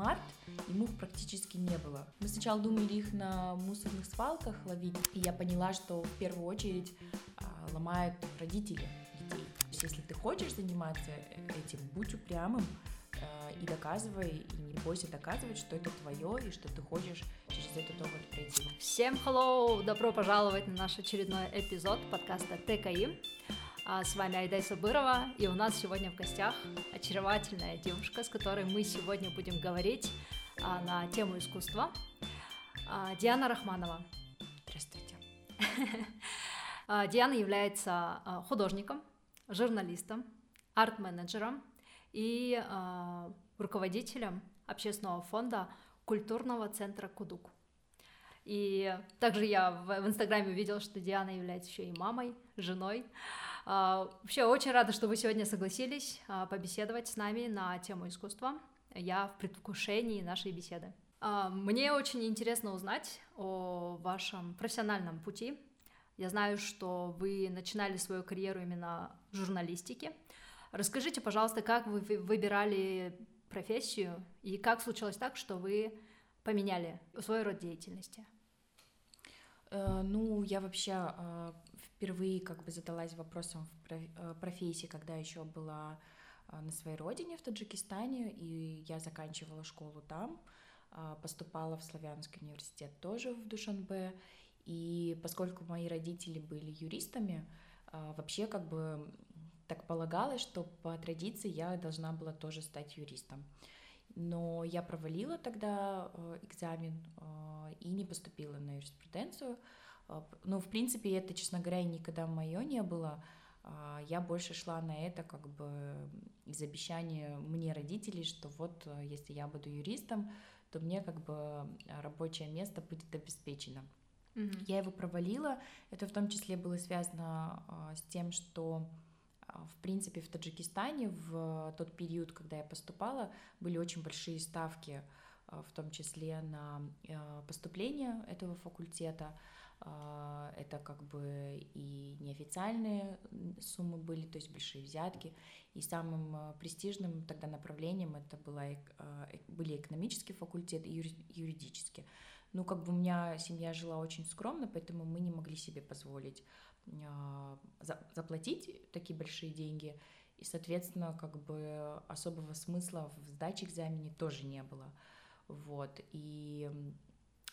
март, и мух практически не было. Мы сначала думали их на мусорных свалках ловить, и я поняла, что в первую очередь а, ломают родители детей. То есть, если ты хочешь заниматься этим, будь упрямым, а, и доказывай, и не бойся доказывать, что это твое, и что ты хочешь через этот опыт пройти. Всем hello! Добро пожаловать на наш очередной эпизод подкаста ТКИ. А, с вами Айдай Сабырова, и у нас сегодня в гостях очаровательная девушка, с которой мы сегодня будем говорить а, на тему искусства. А, Диана Рахманова. Здравствуйте. Диана является художником, журналистом, арт-менеджером и руководителем общественного фонда культурного центра Кудук. И также я в Инстаграме увидела, что Диана является еще и мамой, женой. А, вообще очень рада, что вы сегодня согласились а, побеседовать с нами на тему искусства. Я в предвкушении нашей беседы. А, мне очень интересно узнать о вашем профессиональном пути. Я знаю, что вы начинали свою карьеру именно в журналистике. Расскажите, пожалуйста, как вы выбирали профессию и как случилось так, что вы поменяли свой род деятельности? Э, ну, я вообще э, впервые как бы задалась вопросом в э, профессии, когда еще была на своей родине в Таджикистане, и я заканчивала школу там, поступала в Славянский университет тоже в Душанбе, и поскольку мои родители были юристами, вообще как бы так полагалось, что по традиции я должна была тоже стать юристом. Но я провалила тогда экзамен и не поступила на юриспруденцию. Э, ну, в принципе, это, честно говоря, никогда мое не было. Я больше шла на это как бы из обещания мне родителей, что вот если я буду юристом, то мне как бы рабочее место будет обеспечено. Mm-hmm. Я его провалила. Это в том числе было связано с тем, что а, в принципе, в Таджикистане в тот период, когда я поступала, были очень большие ставки, а, в том числе на а, поступление этого факультета. Это как бы и неофициальные суммы были, то есть большие взятки. И самым престижным тогда направлением это была, э, были экономический факультет и юридический. Ну, как бы у меня семья жила очень скромно, поэтому мы не могли себе позволить а, заплатить такие большие деньги, и, соответственно, как бы особого смысла в сдаче экзамена тоже не было. Вот, и...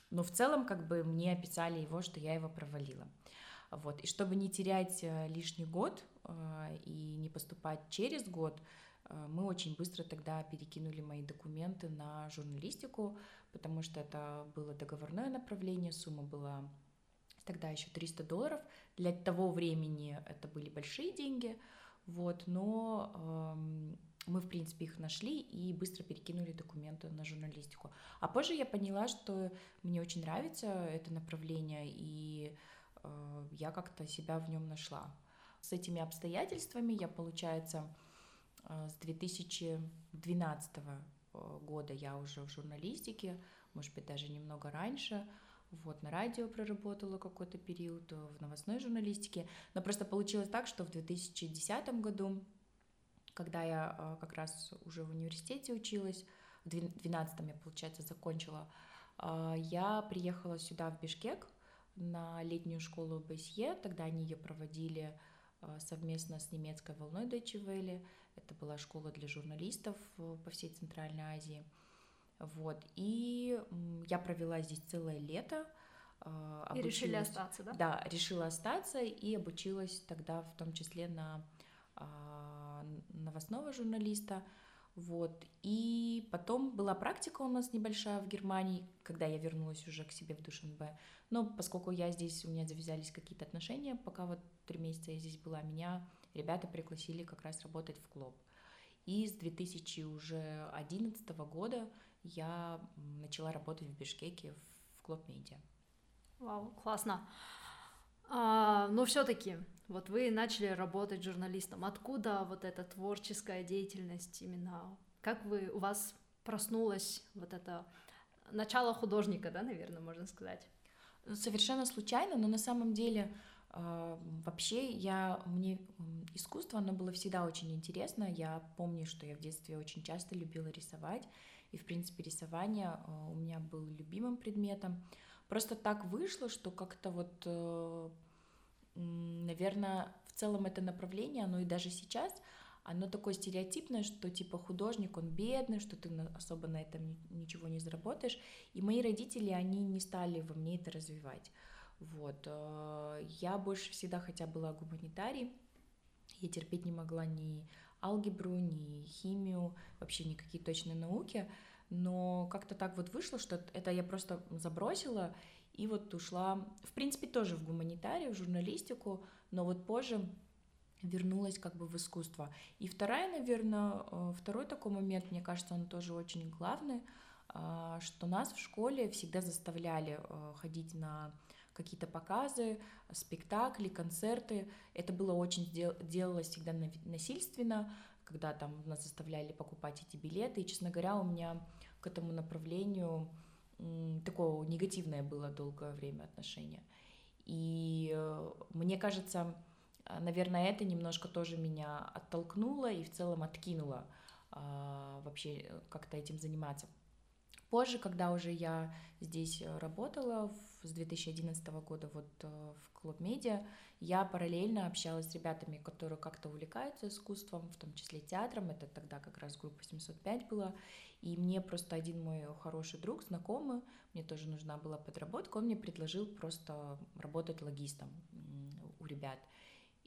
Но в целом, как бы, мне описали его, что я его провалила. Вот, и чтобы не терять э, лишний год э, и не поступать через год, э, мы очень быстро тогда перекинули мои документы на журналистику, потому что это было договорное направление, сумма была тогда еще 300 долларов. Для того времени это были большие деньги, вот, но эм, мы, в принципе, их нашли и быстро перекинули документы на журналистику. А позже я поняла, что мне очень нравится это направление, и э, я как-то себя в нем нашла. С этими обстоятельствами я, получается, э, с 2012 э, года я уже в журналистике, может быть, даже немного раньше, вот, на радио проработала какой-то период, в новостной журналистике. Но просто получилось так, что в 2010 году, когда я э, как раз уже в университете училась, в 2012 я, получается, закончила, э, я приехала сюда, в Бишкек, на летнюю школу БСЕ. Тогда они ее проводили совместно с немецкой волной Deutsche Welle. Это была школа для журналистов по всей Центральной Азии. Вот. И я провела здесь целое лето. А, и решили остаться, да? Да, решила остаться и обучилась тогда в том числе на а, новостного журналиста. Вот. И потом была практика у нас небольшая в Германии, когда я вернулась уже к себе в Душанбе. Но поскольку я здесь, у меня завязались какие-то отношения, пока вот три месяца я здесь была, меня ребята пригласили как раз работать в клуб. И с 2011 года я начала работать в Бишкеке в Клуб Медиа. Вау, классно. А, но все-таки, вот вы начали работать журналистом. Откуда вот эта творческая деятельность именно? Как вы, у вас проснулась вот это начало художника, да, наверное, можно сказать? Совершенно случайно, но на самом деле А, вообще, я, мне искусство, оно было всегда очень интересно. Я помню, что я в детстве очень часто любила рисовать. И, в принципе, рисование а, у меня был любимым предметом. Просто так вышло, что как-то вот, э, наверное, в целом это направление, оно и даже сейчас, оно такое стереотипное, что типа художник, он бедный, что ты особо на этом ничего не заработаешь. И мои родители, они не стали во мне это развивать. Вот. Э, я больше всегда, хотя была гуманитарий, я терпеть не могла ни алгебру, ни химию, вообще никакие точные науки, но как-то так вот вышло, что это я просто забросила и вот ушла, в принципе, тоже в гуманитарию, в журналистику, но вот позже вернулась как бы в искусство. И вторая, наверное, э, второй такой момент, мне кажется, он тоже очень главный, а, что нас в школе всегда заставляли э, ходить на какие-то показы, спектакли, концерты. Это было очень делалось всегда насильственно, когда там нас заставляли покупать эти билеты. И, честно говоря, у меня к этому направлению такое негативное было долгое время отношение. И э, мне кажется, наверное, это немножко тоже меня оттолкнуло и в целом откинуло а, вообще э, как-то этим заниматься. Позже, когда уже я здесь э, работала с 2011 года вот в Клуб Медиа, я параллельно общалась с ребятами, которые как-то увлекаются искусством, в том числе театром, это тогда как раз группа 705 была, и мне просто один мой хороший друг, знакомый, мне тоже нужна была подработка, он мне предложил просто работать логистом у ребят.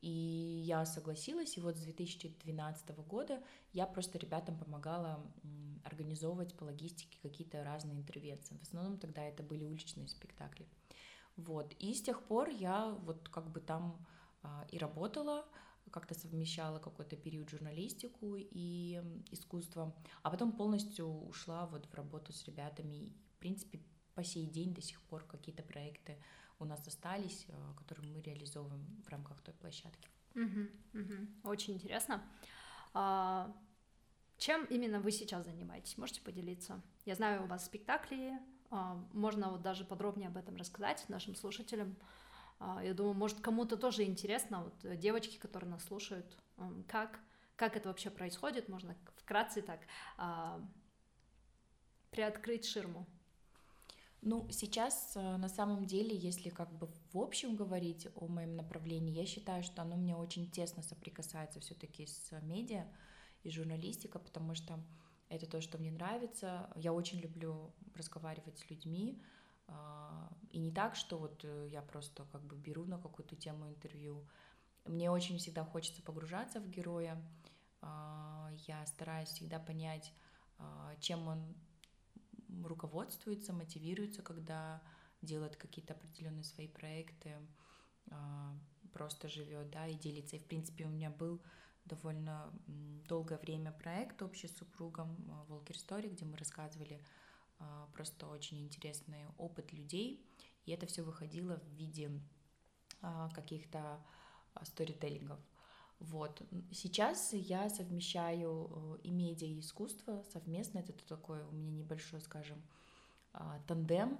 И я согласилась, и вот с 2012 года я просто ребятам помогала организовывать по логистике какие-то разные интервенции. В основном тогда это были уличные спектакли. Вот. И с тех пор я вот как бы там а, и работала, как-то совмещала какой-то период журналистику и искусство, а потом полностью ушла вот в работу с ребятами. И, в принципе, по сей день до сих пор какие-то проекты у нас остались, э, которые мы реализовываем в рамках той площадки. Угу, угу. Очень интересно. А, чем именно вы сейчас занимаетесь? Можете поделиться? Я знаю, у вас спектакли, а, можно вот даже подробнее об этом рассказать нашим слушателям. А, я думаю, может, кому-то тоже интересно, вот э, девочки, которые нас слушают, как, как это вообще происходит, можно вкратце так а, приоткрыть ширму. Ну, сейчас э, на самом деле, если как бы в общем говорить о моем направлении, я считаю, что оно мне очень тесно соприкасается все-таки с медиа и журналистика, потому что это то, что мне нравится. Я очень люблю разговаривать с людьми, и не так, что вот э, я просто как бы беру на какую-то тему интервью. Мне очень всегда хочется погружаться в героя. А, я стараюсь всегда понять, а, чем он руководствуется, мотивируется, когда делает какие-то определенные свои проекты, а, просто живет, да, и делится. И, в принципе, у меня был довольно долгое время проект общий с супругом Волкер Story, где мы рассказывали а, просто очень интересный опыт людей, и это все выходило в виде а, каких-то сторителлингов. Вот. Сейчас я совмещаю э, и медиа, и искусство совместно. Это такой у меня небольшой, скажем, а, тандем.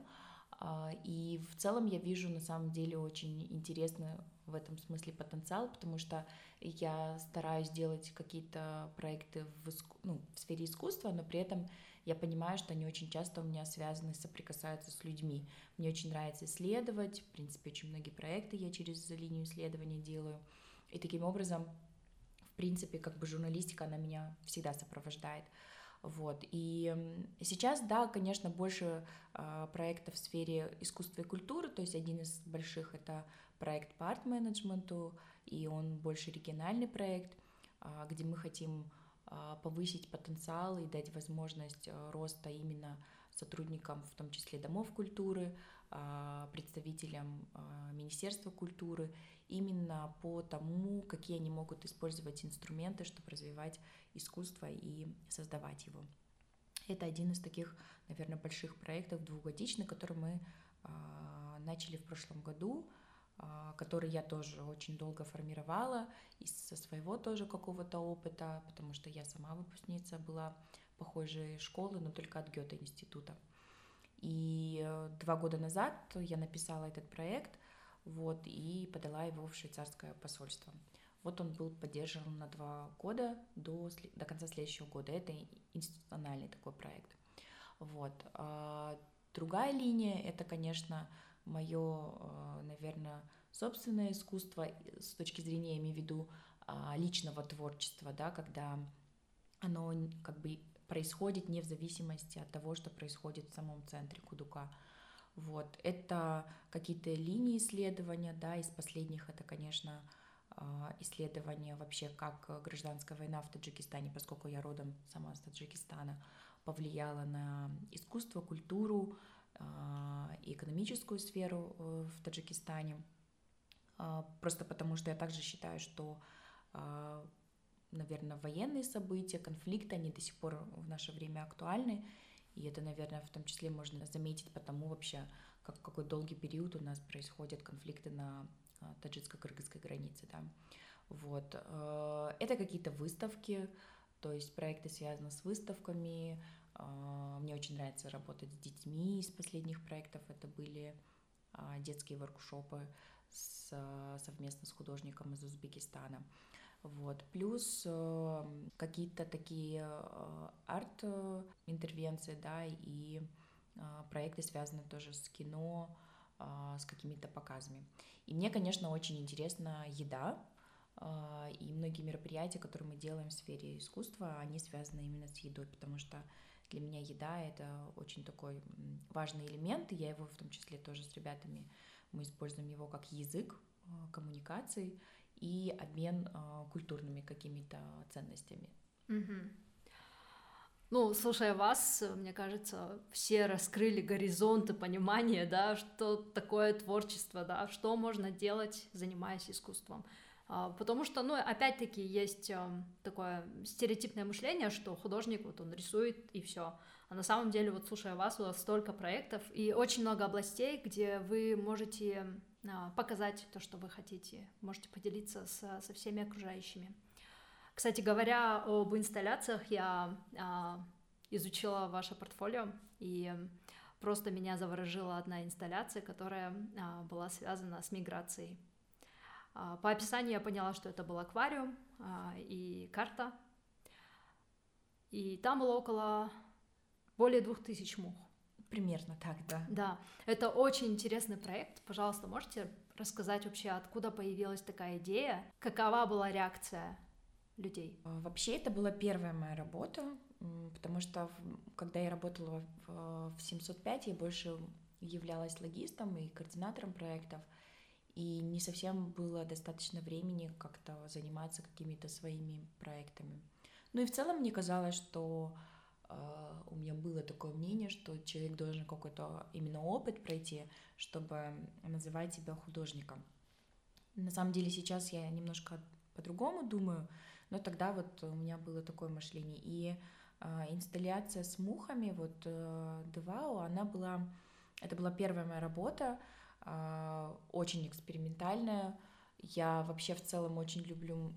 А, и в целом я вижу на самом деле очень интересный в этом смысле потенциал, потому что я стараюсь делать какие-то проекты в, иску... ну, в сфере искусства, но при этом я понимаю, что они очень часто у меня связаны, соприкасаются с людьми. Мне очень нравится исследовать, в принципе, очень многие проекты я через линию исследования делаю. И таким образом, в принципе, как бы журналистика, она меня всегда сопровождает. Вот. И сейчас, да, конечно, больше э, проектов в сфере искусства и культуры, то есть один из больших это проект по арт-менеджменту, и он больше региональный проект, э, где мы хотим повысить потенциал и дать возможность э, роста именно сотрудникам, в том числе домов культуры, представителям Министерства культуры именно по тому, какие они могут использовать инструменты, чтобы развивать искусство и создавать его. Это один из таких, наверное, больших проектов двухгодичных, который мы начали в прошлом году, который я тоже очень долго формировала из своего тоже какого-то опыта, потому что я сама выпускница была похожей школы, но только от Гёте института. И э, два года назад я написала этот проект – вот, и подала его в швейцарское посольство. Вот он был поддержан на два года до, до конца следующего года. Это институциональный такой проект. Вот. А другая линия — это, конечно, мое, э, наверное, собственное искусство с точки зрения, я имею в виду, а, личного творчества, да, когда оно как бы происходит не в зависимости от того, что происходит в самом центре Кудука. Вот. Это какие-то линии исследования, да, из последних это, конечно, а, исследования вообще, как гражданская война в Таджикистане, поскольку я родом сама с Таджикистана, повлияла на искусство, культуру и экономическую сферу э, в Таджикистане. А, просто потому что я также считаю, что, наверное, военные события, конфликты, они до сих пор в наше время актуальны, и это, наверное, в том числе можно заметить потому вообще, как какой долгий период у нас происходят конфликты на а, таджикско-кыргызской границе. Да. Вот. Э, это какие-то выставки, то есть проекты связаны с выставками. А, мне очень нравится работать с детьми из последних проектов. Это были а, детские воркшопы с, совместно с художником из Узбекистана. Вот. Плюс какие-то такие арт-интервенции, да, и проекты связаны тоже с кино, с какими-то показами. И мне, конечно, очень интересна еда, и многие мероприятия, которые мы делаем в сфере искусства, они связаны именно с едой, потому что для меня еда — это очень такой важный элемент, и я его в том числе тоже с ребятами, мы используем его как язык э, коммуникации, и обмен э, культурными какими-то ценностями. Угу. Ну, слушая вас, мне кажется, все раскрыли горизонты понимания, да, что такое творчество, да, что можно делать, занимаясь искусством. А, потому что, ну, опять-таки, есть эм, такое стереотипное мышление, что художник, вот он рисует и все. А на самом деле, вот слушая вас, у вас столько проектов и очень много областей, где вы можете а, показать то, что вы хотите, можете поделиться со, со всеми окружающими. Кстати говоря, об инсталляциях я а, изучила ваше портфолио, и просто меня заворожила одна инсталляция, которая а, была связана с миграцией. А, по описанию я поняла, что это был аквариум а, и карта, и там было около более двух тысяч мух. Примерно так, да. Да, это очень интересный проект. Пожалуйста, можете рассказать вообще, откуда появилась такая идея, какова была реакция людей? А, вообще, это была первая моя работа, потому что когда я работала в 705, я больше являлась логистом и координатором проектов, и не совсем было достаточно времени как-то заниматься какими-то своими проектами. Ну и в целом мне казалось, что а, у меня было такое мнение, что человек должен какой-то именно опыт пройти, чтобы называть себя художником. На самом деле сейчас я немножко по-другому думаю, но тогда вот у меня было такое мышление. И э, инсталляция с мухами, вот э, Девау, она была, это была первая моя работа, э, очень экспериментальная. Я вообще в целом очень люблю,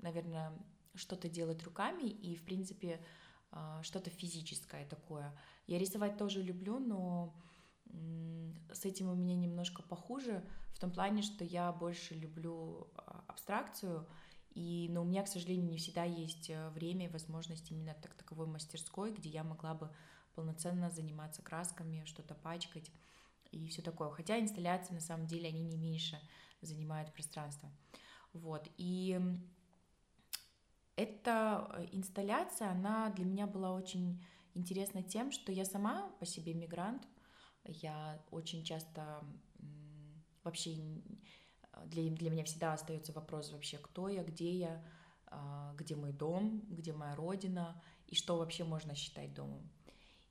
наверное, что-то делать руками, и, в принципе, а, что-то физическое такое. Я рисовать тоже люблю, но с этим у меня немножко похуже, в том плане, что я больше люблю а, абстракцию, и, но у меня, к сожалению, не всегда есть э, время и возможность именно так таковой мастерской, где я могла бы полноценно заниматься красками, что-то пачкать и все такое. Хотя инсталляции, на самом деле, они не меньше занимают пространство. Вот. И эта э, инсталляция, она для меня была очень интересна тем, что я сама по себе мигрант, я очень часто вообще для, для меня всегда остается вопрос вообще, кто я, где я, а, где мой дом, где моя родина и что вообще можно считать домом.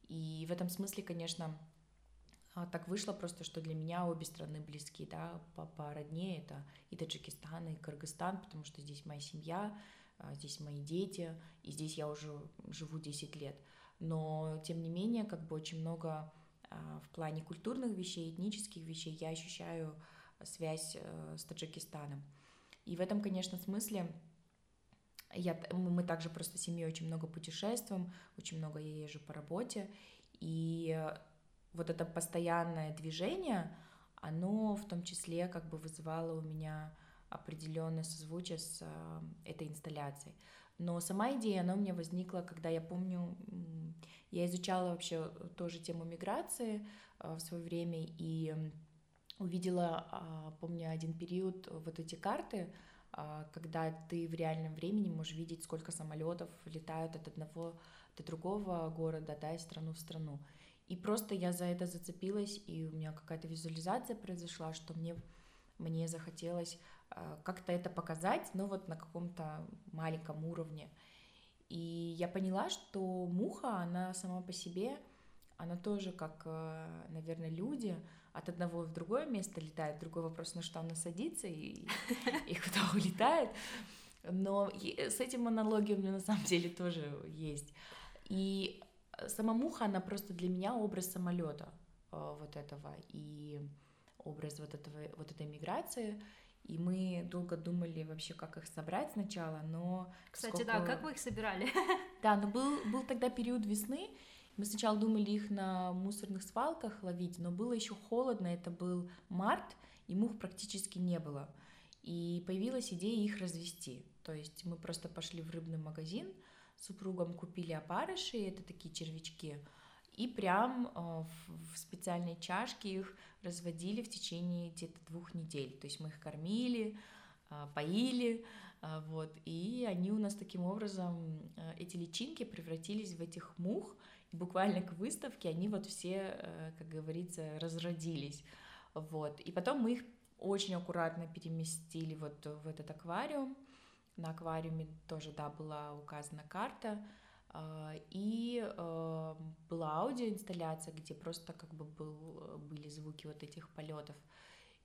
И в этом смысле, конечно, а, так вышло просто, что для меня обе страны близки, да, по, по родне это и Таджикистан, и Кыргызстан, потому что здесь моя семья, а, здесь мои дети, и здесь я уже живу 10 лет. Но, тем не менее, как бы очень много а, в плане культурных вещей, этнических вещей я ощущаю связь э, с Таджикистаном. И в этом, конечно, смысле я, мы также просто с семьей очень много путешествуем, очень много я езжу по работе, и вот это постоянное движение, оно в том числе как бы вызывало у меня определенное созвучие с э, этой инсталляцией. Но сама идея, она у меня возникла, когда я помню, я изучала вообще тоже тему миграции э, в свое время и увидела, э, помню, один период вот эти карты, э, когда ты в реальном времени можешь видеть, сколько самолетов летают от одного до другого города, да, из страну в страну. И просто я за это зацепилась, и у меня какая-то визуализация произошла, что мне, мне захотелось э, как-то это показать, но вот на каком-то маленьком уровне. И я поняла, что муха, она сама по себе, она тоже, как, э, наверное, люди, от одного в другое место летает. Другой вопрос, на что она садится и, и куда улетает. Но с этим аналогией у меня на самом деле тоже есть. И сама муха, она просто для меня образ самолета э, вот этого и образ вот этого вот этой миграции. И мы долго думали вообще, как их собрать сначала, но... Кстати, сколько... да, как вы их собирали? Да, но был, был тогда период весны, мы сначала думали их на мусорных свалках ловить, но было еще холодно, это был март, и мух практически не было. И появилась идея их развести. То есть мы просто пошли в рыбный магазин, супругом купили опарыши, это такие червячки, и прям э, в специальной чашке их разводили в течение где-то двух недель. То есть мы их кормили, э, поили, э, вот, и они у нас таким образом, эти личинки превратились в этих мух, и буквально к выставке они вот все, как говорится, разродились, вот. И потом мы их очень аккуратно переместили вот в этот аквариум, на аквариуме тоже, да, была указана карта, а, и а, была аудиоинсталляция, где просто как бы был, были звуки вот этих полетов.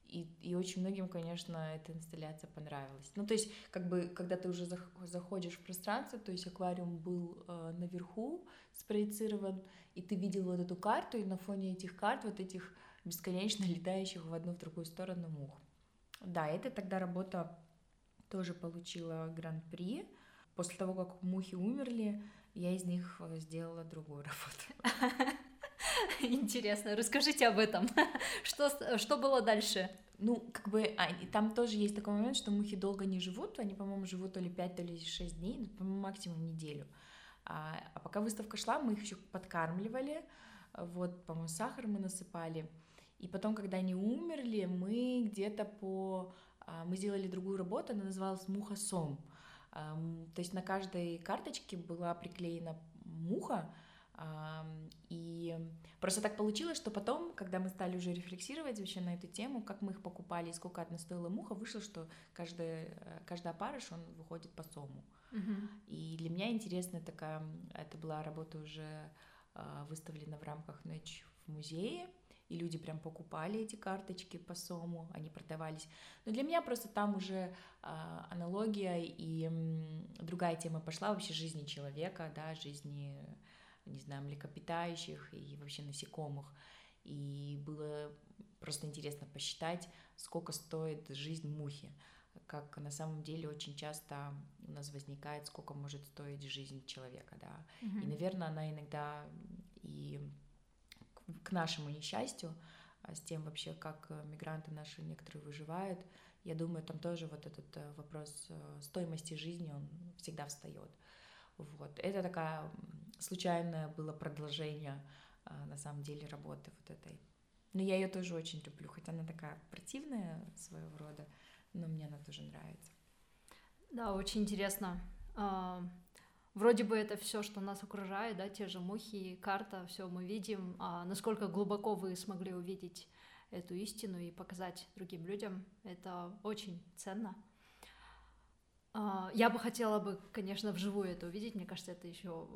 И, и очень многим, конечно, эта инсталляция понравилась. Ну, то есть, как бы, когда ты уже заходишь в пространство, то есть аквариум был э, наверху спроецирован, и ты видел вот эту карту, и на фоне этих карт вот этих бесконечно летающих в одну в другую сторону мух. Да, это тогда работа тоже получила гран-при. После того, как мухи умерли, я из них э, сделала другую работу. Интересно, расскажите об этом. Что, что было дальше? Ну, как бы, а, там тоже есть такой момент, что мухи долго не живут, они, по-моему, живут то ли 5, то ли 6 дней, ну, по-моему, максимум неделю. А, а пока выставка шла, мы их еще подкармливали, вот, по-моему, сахар мы насыпали. И потом, когда они умерли, мы где-то по мы сделали другую работу, она называлась «Муха Сом». То есть на каждой карточке была приклеена муха, и просто так получилось, что потом, когда мы стали уже рефлексировать вообще на эту тему, как мы их покупали и сколько одна стоила муха, вышло, что каждый, э, каждый опарыш, он выходит по сому. Uh-huh. И для меня интересная такая, это была работа уже а, выставлена в рамках Нэч в музее, и люди прям покупали эти карточки по сому, они продавались. Но для меня просто там уже а, аналогия и м, другая тема пошла вообще жизни человека, да, жизни, не знаю, млекопитающих и вообще насекомых. И было просто интересно посчитать, сколько стоит жизнь мухи как на самом деле очень часто у нас возникает, сколько может стоить жизнь человека, да. Mm-hmm. И, наверное, она иногда и к нашему несчастью, а, с тем вообще, как э, мигранты наши некоторые выживают, я думаю, там тоже вот этот э, вопрос э, стоимости жизни, он всегда встает. Вот. Это такая случайное было продолжение, а, на самом деле, работы вот этой. Но я ее тоже очень люблю, хотя она такая противная своего рода, но мне она тоже нравится. Да, очень интересно. Вроде бы это все, что нас окружает, да, те же мухи, карта, все мы видим, а насколько глубоко вы смогли увидеть эту истину и показать другим людям, это очень ценно. А, я бы хотела бы, конечно, вживую это увидеть, мне кажется, это еще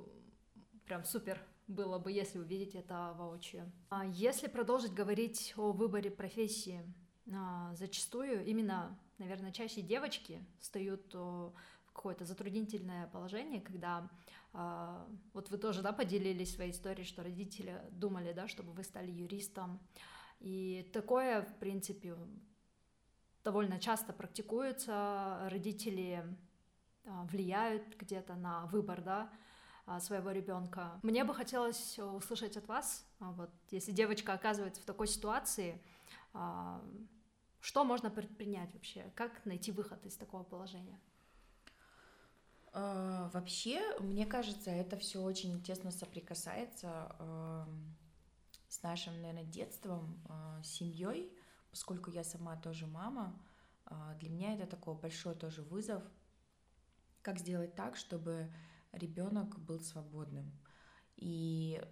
прям супер было бы, если увидеть это воочию. А если продолжить говорить о выборе профессии, а, зачастую именно, наверное, чаще девочки встают какое-то затруднительное положение, когда э, вот вы тоже, да, поделились своей историей, что родители думали, да, чтобы вы стали юристом, и такое, в принципе, довольно часто практикуется, родители э, влияют где-то на выбор, да, своего ребенка. Мне бы хотелось услышать от вас, вот, если девочка оказывается в такой ситуации, А, что можно предпринять вообще? Как найти выход из такого положения? А, вообще, мне кажется, это все очень тесно соприкасается с нашим, наверное, детством, а, семьей, поскольку я сама тоже мама. Для меня это такой большой тоже вызов, как сделать так, чтобы ребенок был свободным. И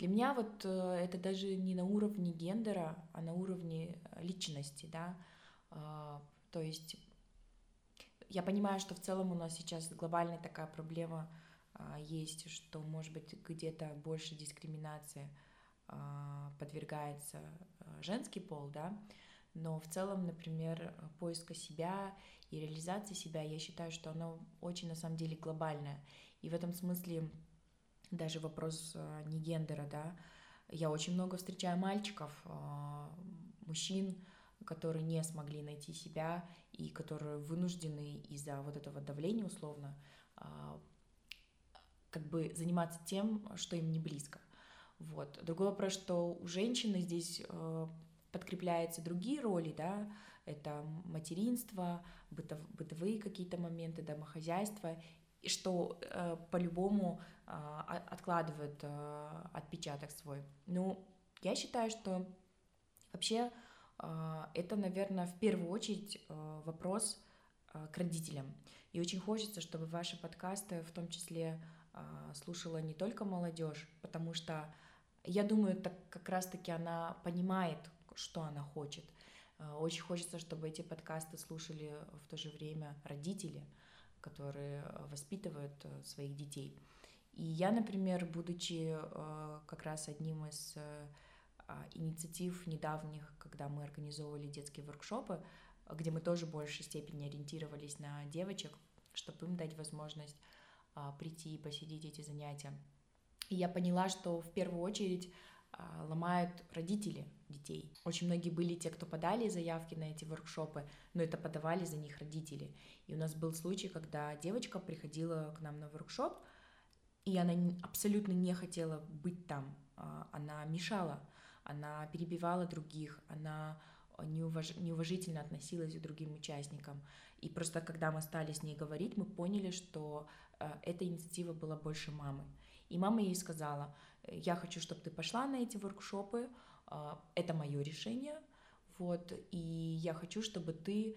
для меня вот э, это даже не на уровне гендера, а на уровне э, личности, да. А, то есть я понимаю, что в целом у нас сейчас глобальная такая проблема а, есть, что, может быть, где-то больше дискриминации а, подвергается женский пол, да, но в целом, например, поиска себя и реализации себя, я считаю, что оно очень на самом деле глобальное. И в этом смысле даже вопрос а, не гендера, да, я очень много встречаю мальчиков, а, мужчин, которые не смогли найти себя и которые вынуждены из-за вот этого давления условно а, как бы заниматься тем, что им не близко. Вот. Другой вопрос, что у женщины здесь подкрепляются другие роли, да, это материнство, бытов, бытовые какие-то моменты, домохозяйство, и что э, по-любому э, откладывает э, отпечаток свой. Ну, я считаю, что вообще э, это, наверное, в первую очередь э, вопрос э, к родителям. И очень хочется, чтобы ваши подкасты в том числе э, слушала не только молодежь, потому что я думаю, так как раз-таки она понимает, что она хочет. Э, очень хочется, чтобы эти подкасты слушали в то же время родители, которые э, воспитывают э, своих детей. И я, например, будучи как раз одним из а, инициатив недавних, когда мы организовывали детские воркшопы, где мы тоже в большей степени ориентировались на девочек, чтобы им дать возможность а, прийти и посетить эти занятия. И я поняла, что в первую очередь а, ломают родители детей. Очень многие были те, кто подали заявки на эти воркшопы, но это подавали за них родители. И у нас был случай, когда девочка приходила к нам на воркшоп, и она абсолютно не хотела быть там. А, она мешала, она перебивала других, она неуваж... неуважительно относилась к другим участникам. И просто когда мы стали с ней говорить, мы поняли, что э, эта инициатива была больше мамы. И мама ей сказала, я хочу, чтобы ты пошла на эти воркшопы, это мое решение, вот, и я хочу, чтобы ты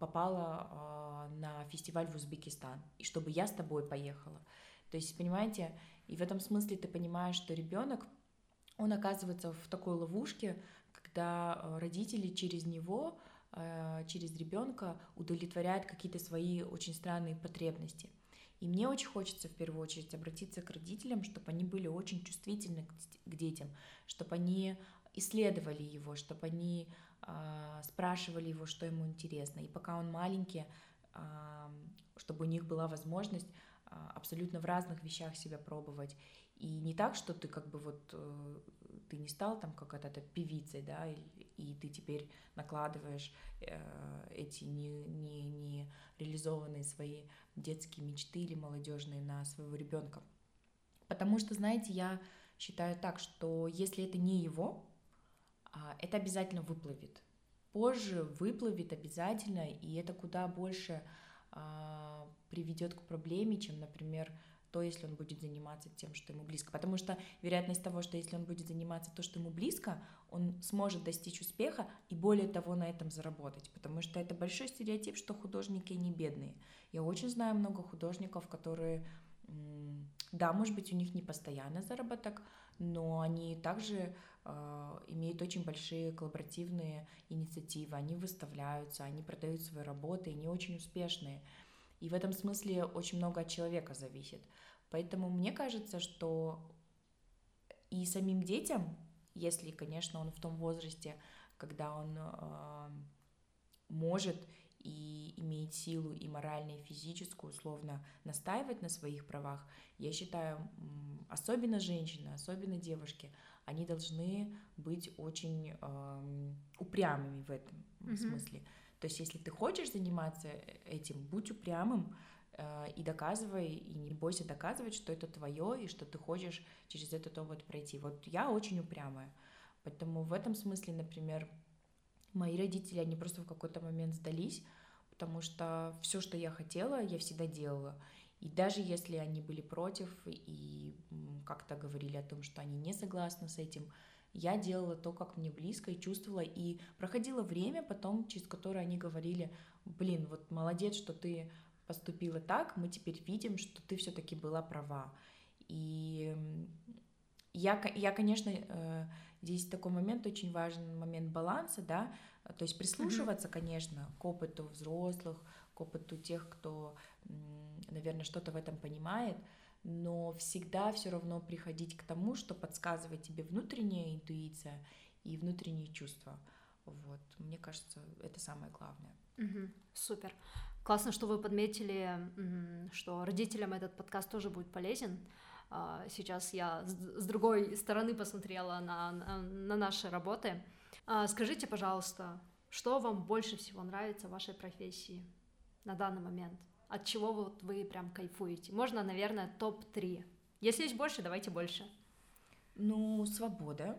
попала на фестиваль в Узбекистан, и чтобы я с тобой поехала. То есть, понимаете, и в этом смысле ты понимаешь, что ребенок, он оказывается в такой ловушке, когда родители через него, через ребенка удовлетворяют какие-то свои очень странные потребности. И мне очень хочется в первую очередь обратиться к родителям, чтобы они были очень чувствительны к детям, чтобы они исследовали его, чтобы они э, спрашивали его, что ему интересно. И пока он маленький, э, чтобы у них была возможность э, абсолютно в разных вещах себя пробовать. И не так, что ты как бы вот э, ты не стал там какая-то певицей, да, и, и ты теперь накладываешь э, эти не, не, не реализованные свои детские мечты или молодежные на своего ребенка. Потому что, знаете, я считаю так, что если это не его, а, это обязательно выплывет. Позже выплывет обязательно, и это куда больше а, приведет к проблеме, чем, например, то, если он будет заниматься тем, что ему близко. Потому что вероятность того, что если он будет заниматься то, что ему близко, он сможет достичь успеха и более того на этом заработать. Потому что это большой стереотип, что художники не бедные. Я очень знаю много художников, которые, да, может быть, у них не постоянный заработок, но они также э, имеют очень большие коллаборативные инициативы, они выставляются, они продают свои работы, они очень успешные. И в этом смысле очень много от человека зависит. Поэтому мне кажется, что и самим детям, если, конечно, он в том возрасте, когда он э, может и имеет силу и моральную, и физическую, условно, настаивать на своих правах, я считаю, особенно женщины, особенно девушки, они должны быть очень э, упрямыми в этом mm-hmm. смысле. То есть, если ты хочешь заниматься э, этим, будь упрямым э, и доказывай, и не бойся доказывать, что это твое, и что ты хочешь через этот опыт пройти. Вот я очень упрямая. Поэтому в этом смысле, например, мои родители, они просто в какой-то момент сдались, потому что все, что я хотела, я всегда делала. И даже если они были против и как-то говорили о том, что они не согласны с этим, я делала то, как мне близко и чувствовала, и проходило время потом, через которое они говорили, блин, вот молодец, что ты поступила так, мы теперь видим, что ты все-таки была права. И я, я, конечно, э, здесь такой момент очень важен, момент баланса, да, то есть прислушиваться, mm-hmm. конечно, к опыту взрослых, к опыту тех, кто, наверное, что-то в этом понимает, но всегда все равно приходить к тому, что подсказывает тебе внутренняя интуиция и внутренние чувства. Вот, мне кажется, это самое главное. Угу, супер. Классно, что вы подметили, что родителям этот подкаст тоже будет полезен. А, сейчас я с другой стороны посмотрела на, на, на наши работы. А, скажите, пожалуйста, что вам больше всего нравится в вашей профессии на данный момент? От чего вот вы прям кайфуете? Можно, наверное, топ-3. Если есть больше, давайте больше. Ну, свобода.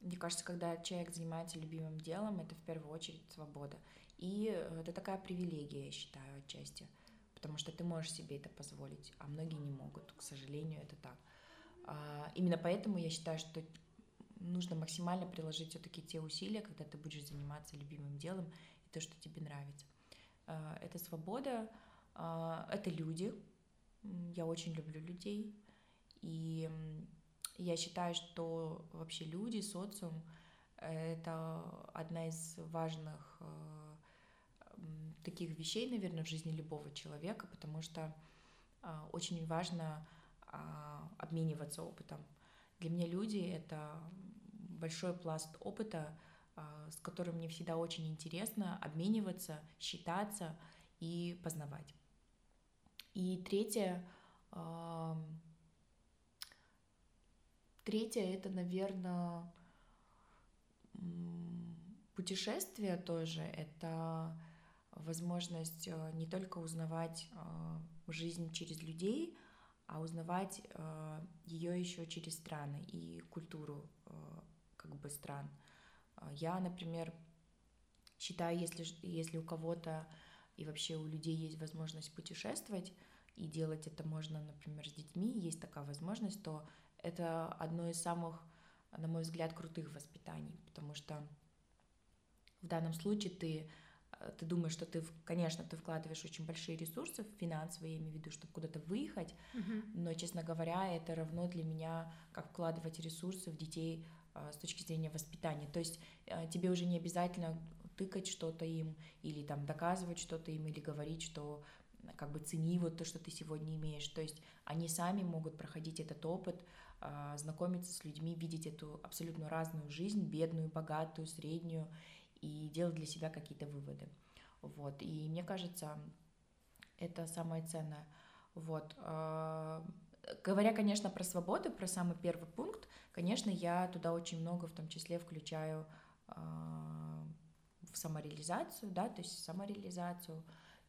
Мне кажется, когда человек занимается любимым делом, это в первую очередь свобода. И это такая привилегия, я считаю, отчасти. Потому что ты можешь себе это позволить, а многие не могут. К сожалению, это так. А, именно поэтому я считаю, что нужно максимально приложить все-таки те усилия, когда ты будешь заниматься любимым делом и то, что тебе нравится. А, это свобода, а, это люди. Я очень люблю людей. И я считаю, что вообще люди, социум — это одна из важных а, таких вещей, наверное, в жизни любого человека, потому что очень важно обмениваться опытом. Для меня люди — это большой пласт опыта, а, с которым мне всегда очень интересно обмениваться, считаться и познавать. И третье, третье это, наверное, путешествие тоже. Это возможность а, не только узнавать а, жизнь через людей, а узнавать ее еще через страны и культуру как бы стран. А, я, например, считаю, если, если у кого-то и вообще у людей есть возможность путешествовать, и делать это можно, например, с детьми, есть такая возможность, то это одно из самых, на мой взгляд, крутых воспитаний, потому что в данном случае ты, э, ты думаешь, что ты, конечно, ты вкладываешь очень большие ресурсы финансовые, я имею в виду, чтобы куда-то выехать, uh-huh. но, честно говоря, это равно для меня, как вкладывать ресурсы в детей с точки зрения воспитания. То есть а, тебе уже не обязательно тыкать что-то им или там доказывать что-то им или говорить, что как бы цени вот то, что ты сегодня имеешь. То есть они сами могут проходить этот опыт, а, знакомиться с людьми, видеть эту абсолютно разную жизнь, бедную, богатую, среднюю, и делать для себя какие-то выводы. Вот. И мне кажется, это самое ценное. Вот. Говоря, конечно, про свободу, про самый первый пункт, конечно, я туда очень много в том числе включаю э, в самореализацию, да, то есть самореализацию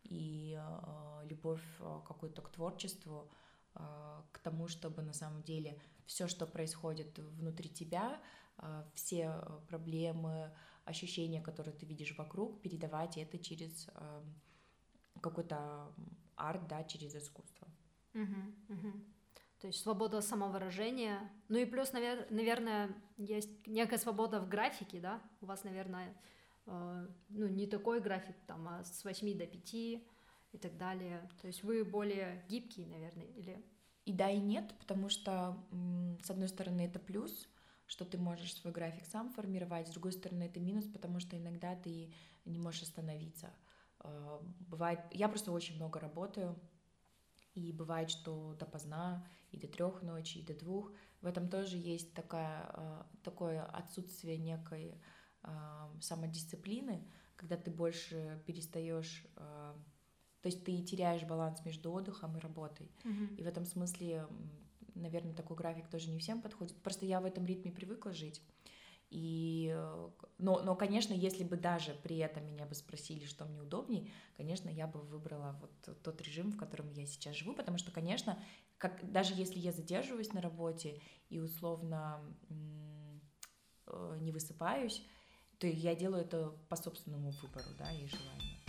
и э, любовь какую-то к творчеству, э, к тому, чтобы на самом деле все, что происходит внутри тебя, э, все проблемы, ощущения, которые ты видишь вокруг, передавать это через э, какой-то арт, да, через искусство. Uh-huh, uh-huh. То есть свобода самовыражения. Ну и плюс, навер- наверное, есть некая свобода в графике, да? У вас, наверное, э, ну не такой график, там, а с 8 до 5 и так далее. То есть вы более гибкие, наверное, или... И да, и нет, потому что, с одной стороны, это плюс, что ты можешь свой график сам формировать, с другой стороны, это минус, потому что иногда ты не можешь остановиться. Э, бывает, я просто очень много работаю, и бывает, что допоздна, и до трех ночи, и до двух. В этом тоже есть такая, а, такое отсутствие некой а, самодисциплины, когда ты больше перестаешь, а, то есть ты теряешь баланс между отдыхом и работой. Mm-hmm. И в этом смысле, наверное, такой график тоже не всем подходит. Просто я в этом ритме привыкла жить. И, но, но, конечно, если бы даже при этом меня бы спросили, что мне удобней, конечно, я бы выбрала вот тот режим, в котором я сейчас живу, потому что, конечно, как, даже если я задерживаюсь на работе и условно э, не высыпаюсь, то я делаю это по собственному выбору, да, и желанию.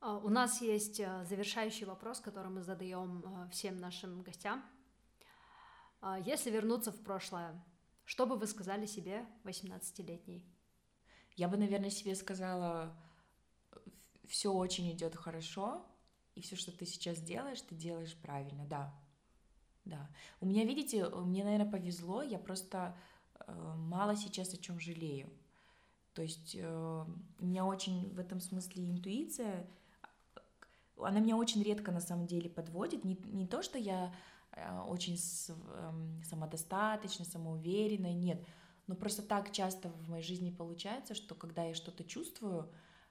А, у нас есть э, завершающий вопрос, который мы задаем э, всем нашим гостям. А, если вернуться в прошлое, что бы вы сказали себе 18-летней? Я бы, наверное, себе сказала, все очень идет хорошо, и все, что ты сейчас делаешь, ты делаешь правильно, да. Да. У меня, видите, мне, наверное, повезло, я просто э, мало сейчас о чем жалею. То есть э, у меня очень в этом смысле интуиция, она меня очень редко на самом деле подводит. Не, не то, что я очень с, э, самодостаточна, самоуверенная, нет. Но просто так часто в моей жизни получается, что когда я что-то чувствую,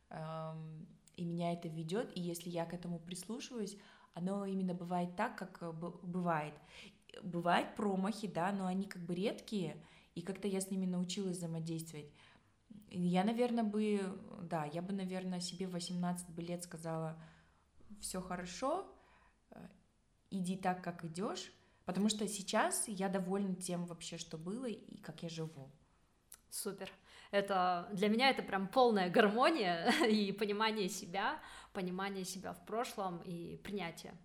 эм, и меня это ведет, и если я к этому прислушиваюсь, оно именно бывает так, как э, бывает. Бывают промахи, да, но они как бы редкие, и как-то я с ними научилась взаимодействовать. Я, наверное, бы, да, я бы, наверное, себе в 18 бы лет сказала, все хорошо, иди так, как идешь, Потому что сейчас я довольна тем вообще, что было и как я живу. Супер. Это для меня это прям полная гармония и понимание себя, понимание себя в прошлом и принятие.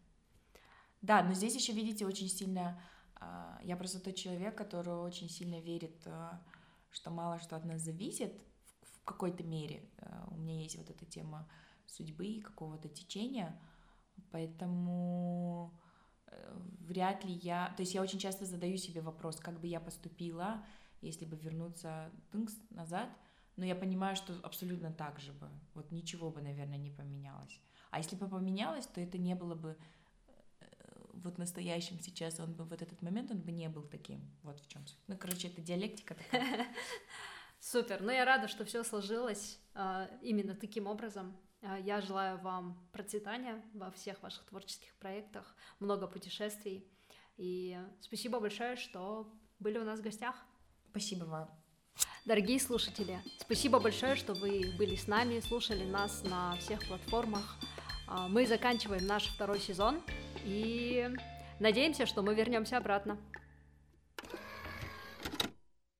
Да, но здесь еще, видите, очень сильно... А, я просто тот человек, который очень сильно верит, а, что мало что от нас зависит в какой-то мере. А, у меня есть вот эта тема судьбы, какого-то течения, поэтому вряд ли я... То есть я очень часто задаю себе вопрос, как бы я поступила, если бы вернуться тынкс, назад, но я понимаю, что абсолютно так же бы. Вот ничего бы, наверное, не поменялось. А если бы поменялось, то это не было бы э, вот настоящим сейчас, он бы в этот момент, он бы не был таким. Вот в чем суть. Ну, короче, это диалектика такая. Супер. Ну, я рада, что все сложилось а, именно таким образом. А, я желаю вам процветания во всех ваших творческих проектах, много путешествий. И спасибо большое, что были у нас в гостях. Спасибо вам. Дорогие слушатели, спасибо большое, что вы были с нами, слушали нас на всех платформах. А, мы заканчиваем наш второй сезон и надеемся, что мы вернемся обратно.